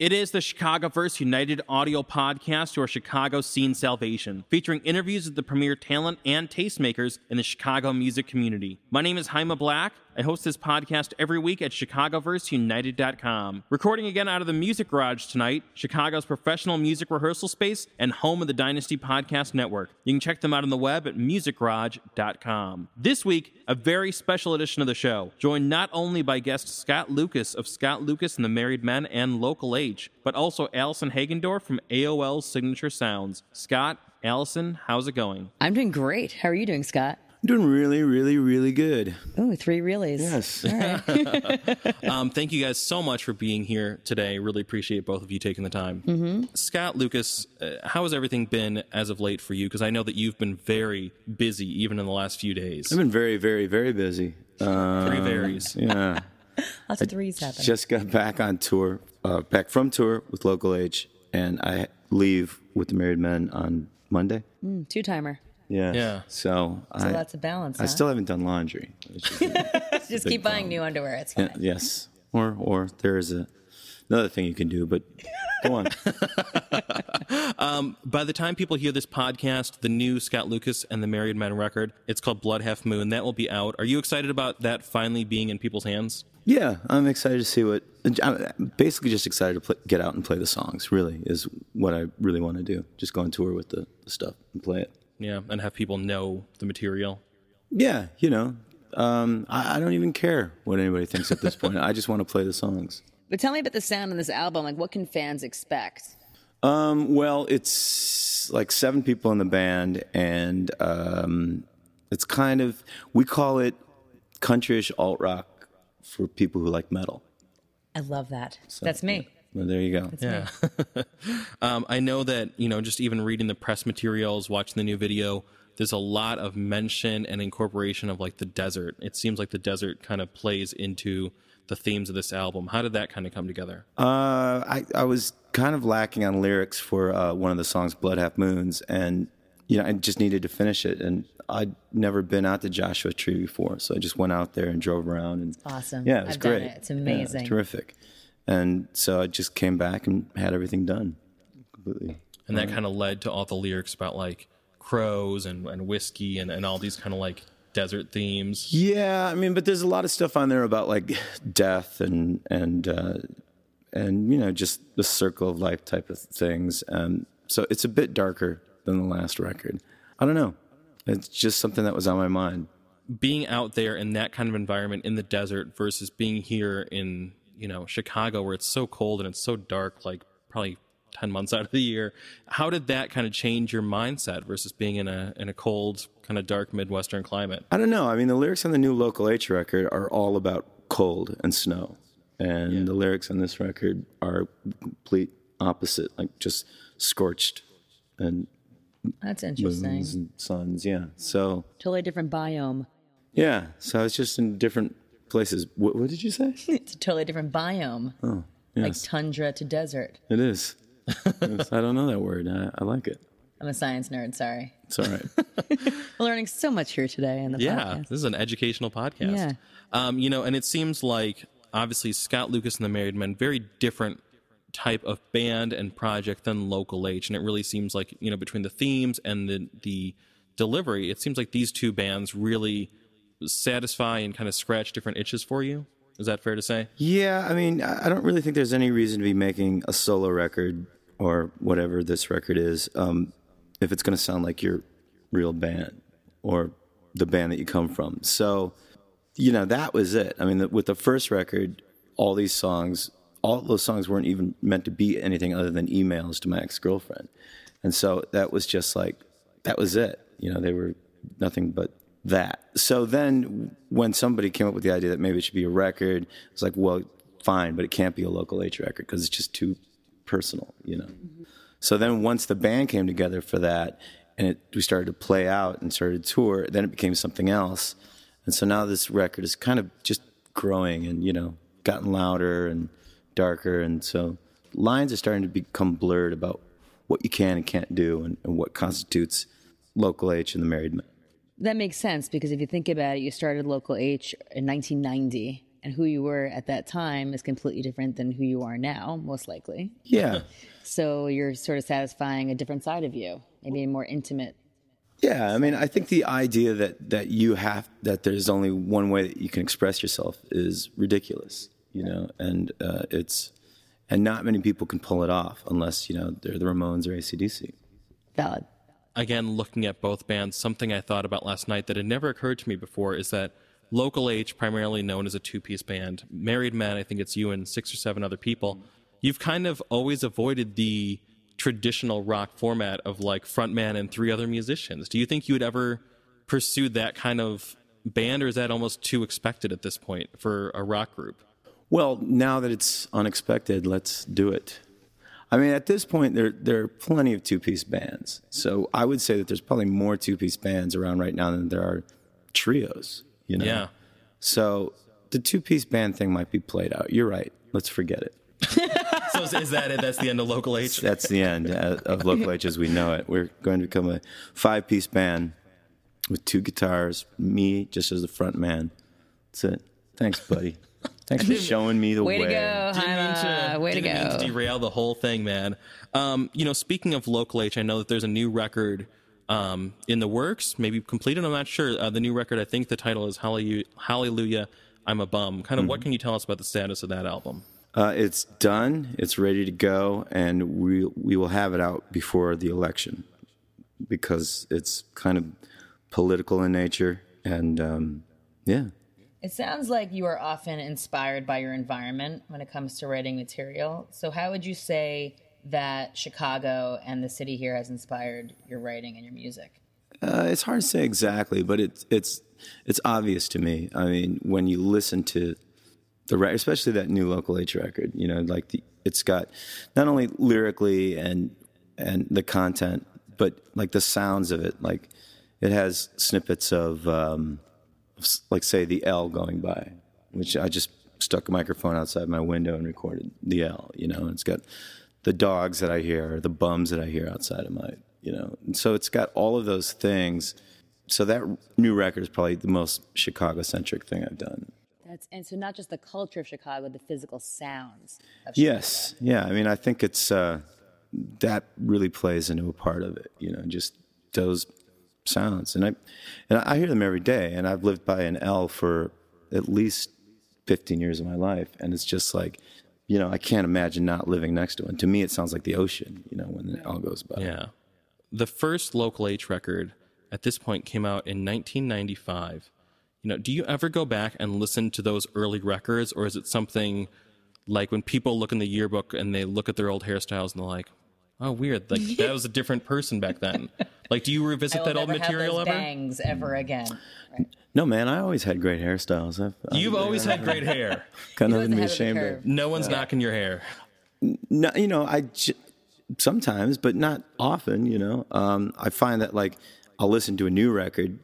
It is the Chicagoverse United audio podcast, your Chicago scene salvation, featuring interviews with the premier talent and tastemakers in the Chicago music community. My name is Jaime Black. I host this podcast every week at ChicagoverseUnited.com. Recording again out of the Music Garage tonight, Chicago's professional music rehearsal space and home of the Dynasty Podcast Network. You can check them out on the web at MusicGarage.com. This week, a very special edition of the show, joined not only by guest Scott Lucas of Scott Lucas and the Married Men and Local H, but also Allison Hagendorf from AOL's Signature Sounds. Scott, Allison, how's it going? I'm doing great. How are you doing, Scott? I'm doing really, really, really good. Oh, three reallys. Yes. All right. Um, thank you guys so much for being here today. Really appreciate both of you taking the time. Mm-hmm. Scott Lucas, uh, how has everything been as of late for you? Because I know that you've been very busy, even in the last few days. I've been very, very, very busy. Uh, Three varies. yeah. Lots of threes happen. Just got back on tour, uh, back from tour with Local H, and I leave with the Married Men on Monday. Two timer. Yeah. Yeah. So, So I, lots of balance. I huh? still haven't done laundry. which is- just keep buying problem. new underwear. It's fine. yeah, yes. Or, or there is a another thing you can do, but go on. Um, by the time people hear this podcast, the new Scott Lucas and the Married Men record, it's called Blood Half Moon. That will be out. Are you excited about that finally being in people's hands? Yeah, I'm excited to see what. I'm basically just excited to play, get out and play the songs. Really, is what I really want to do. Just go on tour with the, the stuff and play it. Yeah, and have people know the material. Yeah, you know, um, I, I don't even care what anybody thinks at this point. I just want to play the songs. But tell me about the sound on this album. Like, what can fans expect? Um, well, it's like seven people in the band, and um, it's kind of we call it countryish alt rock for people who like metal. I love that. That's me. Well, there you go. Yeah. um, I know that, you know, just even reading the press materials, watching the new video, there's a lot of mention and incorporation of like the desert. It seems like the desert kind of plays into the themes of this album. How did that kind of come together? Uh, I, I was kind of lacking on lyrics for uh, one of the songs, Blood Half Moons, and you know I just needed to finish it. And I'd never been out to Joshua Tree before, so I just went out there and drove around. And Awesome. yeah, it was I've done great. it. It's Yeah, amazing. terrific. And so I just came back and had everything done And that kind of led to all the lyrics about like crows and, and whiskey and, and all these kind of like desert themes. Yeah, I mean, but there's a lot of stuff on there about like death and and uh, and you know just the circle of life type of things. Um, so it's a bit darker than the last record. I don't know. It's just something that was on my mind. being out there in that kind of environment in the desert versus being here in you know Chicago where it's so cold and it's so dark like probably 10 months out of the year how did that kind of change your mindset versus being in a in a cold kind of dark midwestern climate I don't know. I mean, the lyrics on the new Local H record are all about cold and snow, and the lyrics on this record are complete opposite, like just scorched and That's interesting. and suns. Yeah. So Totally different biome. Yeah, so it's just in different places. What, what did you say? It's a totally different biome. Oh, yes. Like tundra to desert. it is. Yes, I don't know that word. I, I like it. I'm a science nerd. Sorry. It's all right. We're learning so much here today in the yeah podcast. this is an educational podcast Yeah. um you know and it seems like obviously Scott Lucas and the Married Men very different type of band and project than Local H and it really seems like you know between the themes and the the delivery it seems like these two bands really satisfy and kind of scratch different itches for you is that fair to say yeah, I mean, I don't really think there's any reason to be making a solo record or whatever this record is um, if it's going to sound like your real band or the band that you come from. So, you know, that was it. I mean, the, with the first record, all these songs, all those songs weren't even meant to be anything other than emails to my ex girlfriend. And so that was just like, that was it. You know, they were nothing but that. So then when somebody came up with the idea that maybe it should be a record, it's like, well, fine, but it can't be a local H record because it's just too personal, you know. Mm-hmm. So then once the band came together for that and it, we started to play out and started to tour, then it became something else. And so now this record is kind of just growing and, you know, gotten louder and darker. And so lines are starting to become blurred about what you can and can't do and, and what constitutes local H and the married men. That makes sense because if you think about it, you started Local H in 1990 and who you were at that time is completely different than who you are now, most likely. Yeah. So you're sort of satisfying a different side of you, maybe a more intimate. Yeah, I mean, I think the idea that that you have that there's only one way that you can express yourself is ridiculous, you know, and uh, it's and not many people can pull it off unless you know they're the Ramones or ACDC. Valid. Again, looking at both bands, something I thought about last night that had never occurred to me before is that Local H, primarily known as a two piece band, Married Men, I think it's you and six or seven other people, you've kind of always avoided the traditional rock format of like frontman and three other musicians. Do you think you would ever pursue that kind of band, or is that almost too expected at this point for a rock group? Well, now that it's unexpected, let's do it. I mean, at this point, there there are plenty of two piece bands. So I would say that there's probably more two piece bands around right now than there are trios. You know. Yeah. So the two piece band thing might be played out. You're right. Let's forget it. So is, that it? That's the end of Local H? That's the end uh, of Local H as we know it. We're going to become a five piece band with two guitars, me just as the front man. That's it. Thanks, buddy. Thanks for showing me the Way way. to go, Didn't mean Jaime. to, Way to didn't mean go. to derail the whole thing, man. Um, you know, speaking of local H, I know that there's a new record um, in the works, maybe completed. I'm not sure. Uh, the new record, I think the title is Hallelujah, Hallelujah I'm a Bum. Kind of what can you tell us about the status of that album? Uh, it's done. It's ready to go, and we we will have it out before the election because it's kind of political in nature, and um, yeah. It sounds like you are often inspired by your environment when it comes to writing material. So, how would you say that Chicago and the city here has inspired your writing and your music? Uh, it's hard to say exactly, but it's it's it's obvious to me. I mean, when you listen to the re- especially that new local H record, you know, like the, it's got not only lyrically and and the content, but like the sounds of it. Like it has snippets of, um, like say the L going by, which I just stuck a microphone outside my window and recorded the L. You know, and it's got the dogs that I hear, the bums that I hear outside of my, you know, and so it's got all of those things. So that new record is probably the most Chicago centric thing I've done. That's and so not just the culture of Chicago, the physical sounds. Of Yes, yeah. I mean, I think it's uh, that really plays into a part of it. You know, just those sounds, and I and I hear them every day. And I've lived by an L for at least fifteen years of my life, and it's just like, you know, I can't imagine not living next to one. To me, it sounds like the ocean. You know, when the L goes by. Yeah. The first Local H record at this point came out in 1995. You know, do you ever go back and listen to those early records, or is it something like when people look in the yearbook and they look at their old hairstyles and they're like, "Oh, weird! Like that was a different person back then." like, do you revisit I will that old never material have those ever? bangs ever again. Right. No, man, I always had great hairstyles. I've, I've You've always had great hair. got He nothing was be ahead of the ashamed of. No one's knocking your hair. No, you know, I j- sometimes, but not often. You know, um, I find that like I'll listen to a new record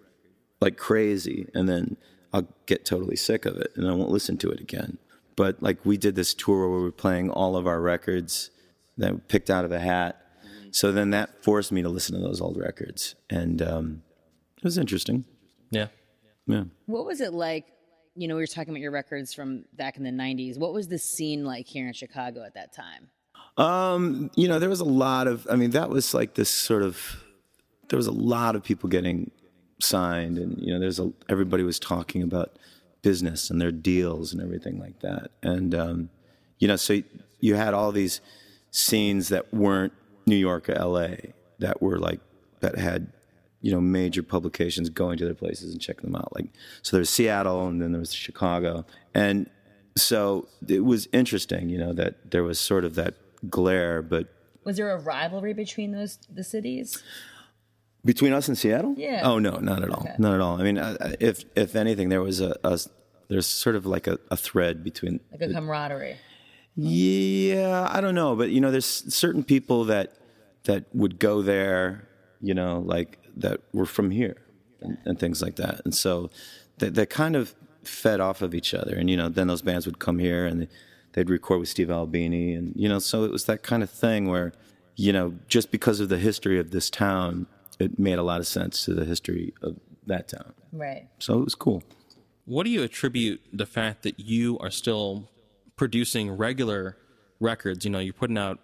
like crazy, and then I'll get totally sick of it, and I won't listen to it again. But like we did this tour where we were playing all of our records that picked out of a hat. So then that forced me to listen to those old records, and um, it was interesting. Yeah. Yeah. What was it like? You know, we were talking about your records from back in the '90s. What was the scene like here in Chicago at that time? Um, you know, there was a lot of. I mean, that was like this sort of. There was a lot of people getting signed, and you know, there's a everybody was talking about business and their deals and everything like that, and um, you know, so you had all these scenes that weren't New York or L.A. that were like that had you know major publications going to their places and checking them out. Like so, there was Seattle, and then there was Chicago, and so it was interesting, you know, that there was sort of that glare, but Was there a rivalry between those the cities? between us and Seattle, Yeah. Oh no, not at all, not at all. I mean, uh, if if anything, there was a, a there's sort of like a, a thread between. Like a camaraderie. Yeah, I don't know, but you know, there's certain people that that would go there, you know, like that were from here and, and things like that, and so they, they kind of fed off of each other, and you know, then those bands would come here and they'd record with Steve Albini, and you know, so it was that kind of thing where, you know, just because of the history of this town, it made a lot of sense to the history of that town, Right. so it was cool. What do you attribute the fact that you are still producing regular records? You know, you're putting out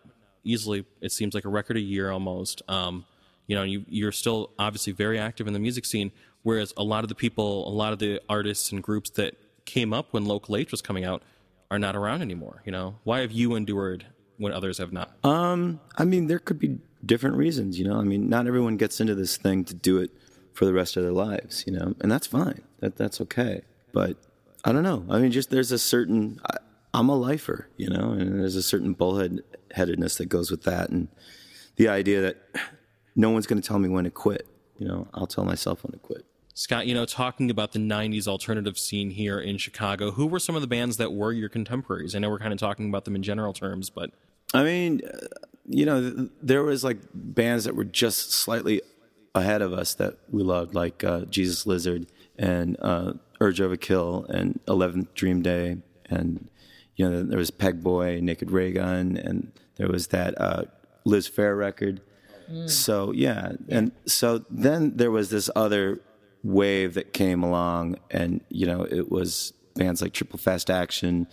easily, it seems like a record a year almost. Um, you know, you, you're still obviously very active in the music scene, whereas a lot of the people, a lot of the artists and groups that came up when Local H was coming out are not around anymore. You know, why have you endured when others have not? Um, I mean, there could be different reasons, you know. I mean, not everyone gets into this thing to do it for the rest of their lives, you know, and that's fine. That that's okay. But I don't know. I mean, just there's a certain. I, I'm a lifer, you know, and there's a certain bullheadedness that goes with that, and the idea that no one's going to tell me when to quit. You know, I'll tell myself when to quit. Scott, you know, talking about the 90s alternative scene here in Chicago, who were some of the bands that were your contemporaries? I know we're kind of talking about them in general terms, but. I mean, uh, you know, there was like bands that were just slightly ahead of us that we loved, like uh, Jesus Lizard and uh, Urge Overkill and Eleventh Dream Day, and you know, there was Pegboy, Naked Raygun, and there was that uh, Liz Phair record. Mm. So yeah, and so then there was this other wave that came along, and you know, it was bands like Triple Fast Action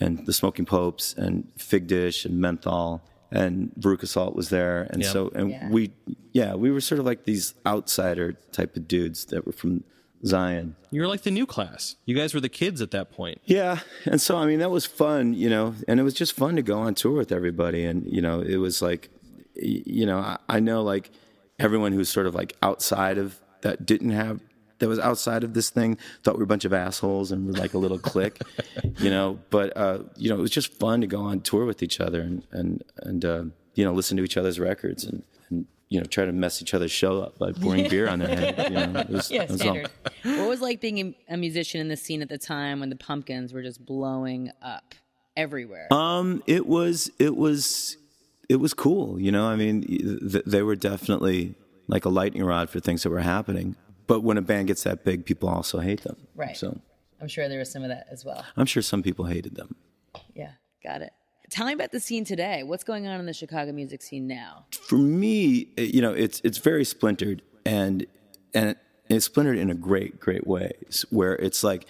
and the Smoking Popes and Figdish and Menthol and Veruca Salt was there, and yep. so and yeah. we yeah we were sort of like these outsider type of dudes that were from Zion. You were like the new class. You guys were the kids at that point. Yeah, and so I mean that was fun, you know, and it was just fun to go on tour with everybody, and you know it was like, you know, I, I know like everyone who's sort of like outside of that didn't have that was outside of this thing thought we were a bunch of assholes and we're like a little clique, you know. But uh, you know, it was just fun to go on tour with each other and and and uh, you know listen to each other's records and, and you know try to mess each other's show up by pouring beer on their head. You know, it was, yeah, it standard. what was like being a musician in the scene at the time when the Pumpkins were just blowing up everywhere? Um, it was it was it was cool. You know, I mean, th- they were definitely like a lightning rod for things that were happening but when a band gets that big, people also hate them. Right. So I'm sure there was some of that as well. I'm sure some people hated them. Yeah, got it. Tell me about the scene today. What's going on in the Chicago music scene now? For me, you know, it's it's very splintered and and it's splintered in a great great way where it's like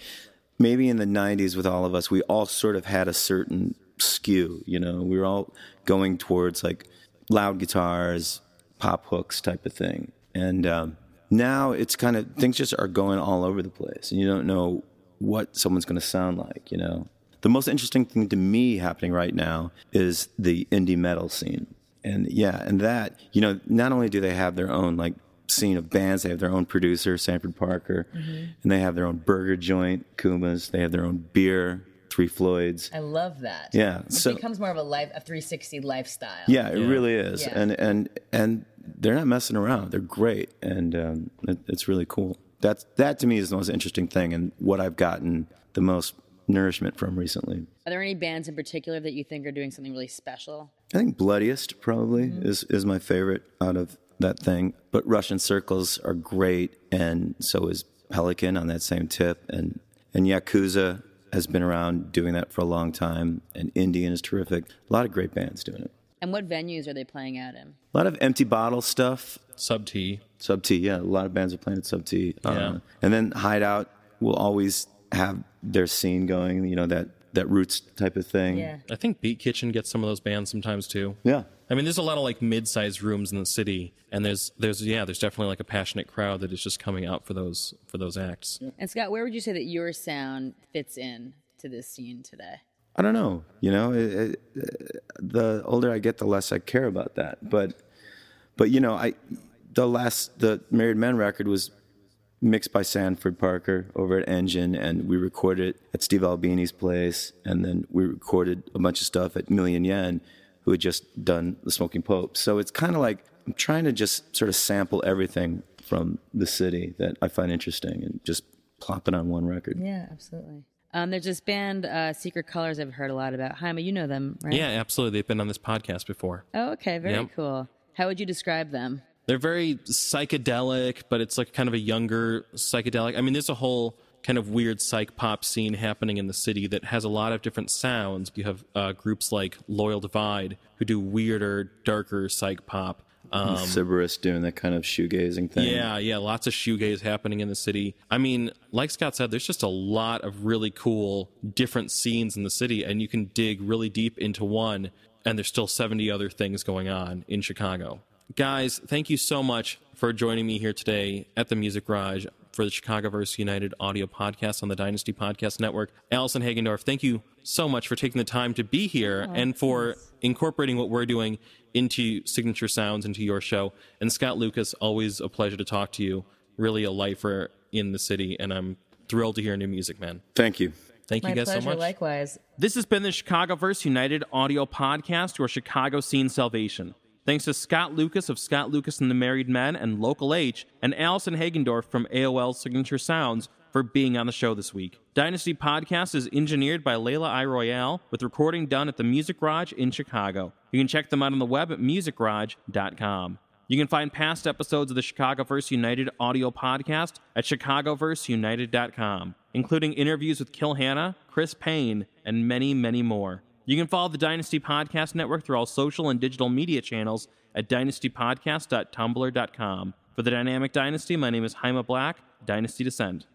maybe in the 90s with all of us we all sort of had a certain skew, you know. We were all going towards like loud guitars, pop hooks type of thing. And um, now it's kind of things just are going all over the place and you don't know what someone's going to sound like you know the most interesting thing to me happening right now is the indie metal scene and yeah and that you know not only do they have their own like scene of bands they have their own producer sanford parker mm-hmm. and they have their own burger joint kumas they have their own beer Three Floyds. I love that. Yeah, it so, becomes more of a life, a 360 lifestyle. Yeah, it yeah. really is, yeah. and and and they're not messing around. They're great, and um, it, it's really cool. That's that to me is the most interesting thing, and what I've gotten the most nourishment from recently. Are there any bands in particular that you think are doing something really special? I think Bloodiest probably mm-hmm. is is my favorite out of that thing. But Russian Circles are great, and so is Pelican on that same tip, and and Yakuza has been around doing that for a long time, and Indian is terrific. A lot of great bands doing it. And what venues are they playing at in? A lot of empty bottle stuff. Sub T. Sub T, yeah. A lot of bands are playing at Sub T. Yeah. Uh, and then Hideout will always have their scene going, you know, that, that roots type of thing. Yeah. I think Beat Kitchen gets some of those bands sometimes too. Yeah. I mean, there's a lot of like mid-sized rooms in the city, and there's there's yeah, there's definitely like a passionate crowd that is just coming out for those for those acts. Yeah. And Scott, where would you say that your sound fits in to this scene today? I don't know. You know, it, it, the older I get, the less I care about that. But, but you know, I the last the Married Men record was mixed by Sanford Parker over at Engine, and we recorded it at Steve Albini's place, and then we recorded a bunch of stuff at Million Yen, who had just done the Smoking Pope. So it's kind of like I'm trying to just sort of sample everything from the city that I find interesting and just plop it on one record. Yeah, absolutely. Um, there's this band, uh, Secret Colors, I've heard a lot about. Jaime, you know them, right? Yeah, absolutely. They've been on this podcast before. Oh, okay. Very yep. cool. How would you describe them? They're very psychedelic, but it's like kind of a younger psychedelic. I mean, there's a whole kind of weird psych pop scene happening in the city that has a lot of different sounds. You have uh, groups like Loyal Divide who do weirder, darker psych pop. Um, Sybaris doing that kind of shoegazing thing. Yeah, yeah, lots of shoegaze happening in the city. I mean, like Scott said, there's just a lot of really cool different scenes in the city, and you can dig really deep into one, and there's still 70 other things going on in Chicago. Guys, thank you so much for joining me here today at the Music Garage for the Chicago Chicagoverse United audio podcast on the Dynasty Podcast Network. Allison Hagendorf, thank you so much for taking the time to be here oh, and for thanks. incorporating what we're doing into Signature Sounds, into your show. And Scott Lucas, always a pleasure to talk to you. Really a lifer in the city, and I'm thrilled to hear new music, man. Thank you. Thank My you guys pleasure, so much. Likewise. This has been the Chicagoverse United audio podcast, your Chicago Scene Salvation. Thanks to Scott Lucas of Scott Lucas and the Married Men and Local H, and Allison Hagendorf from AOL Signature Sounds for being on the show this week. Dynasty Podcast is engineered by Layla I. Royale, with recording done at the Music Garage in Chicago. You can check them out on the web at musicgarage.com. You can find past episodes of the Chicagoverse United audio podcast at chicagoverseunited.com, including interviews with Kill Hannah, Chris Payne, and many, many more. You can follow the Dynasty Podcast Network through all social and digital media channels at dynastypodcast.tumblr.com. For the Dynamic Dynasty, my name is Jaime Black, Dynasty Descent.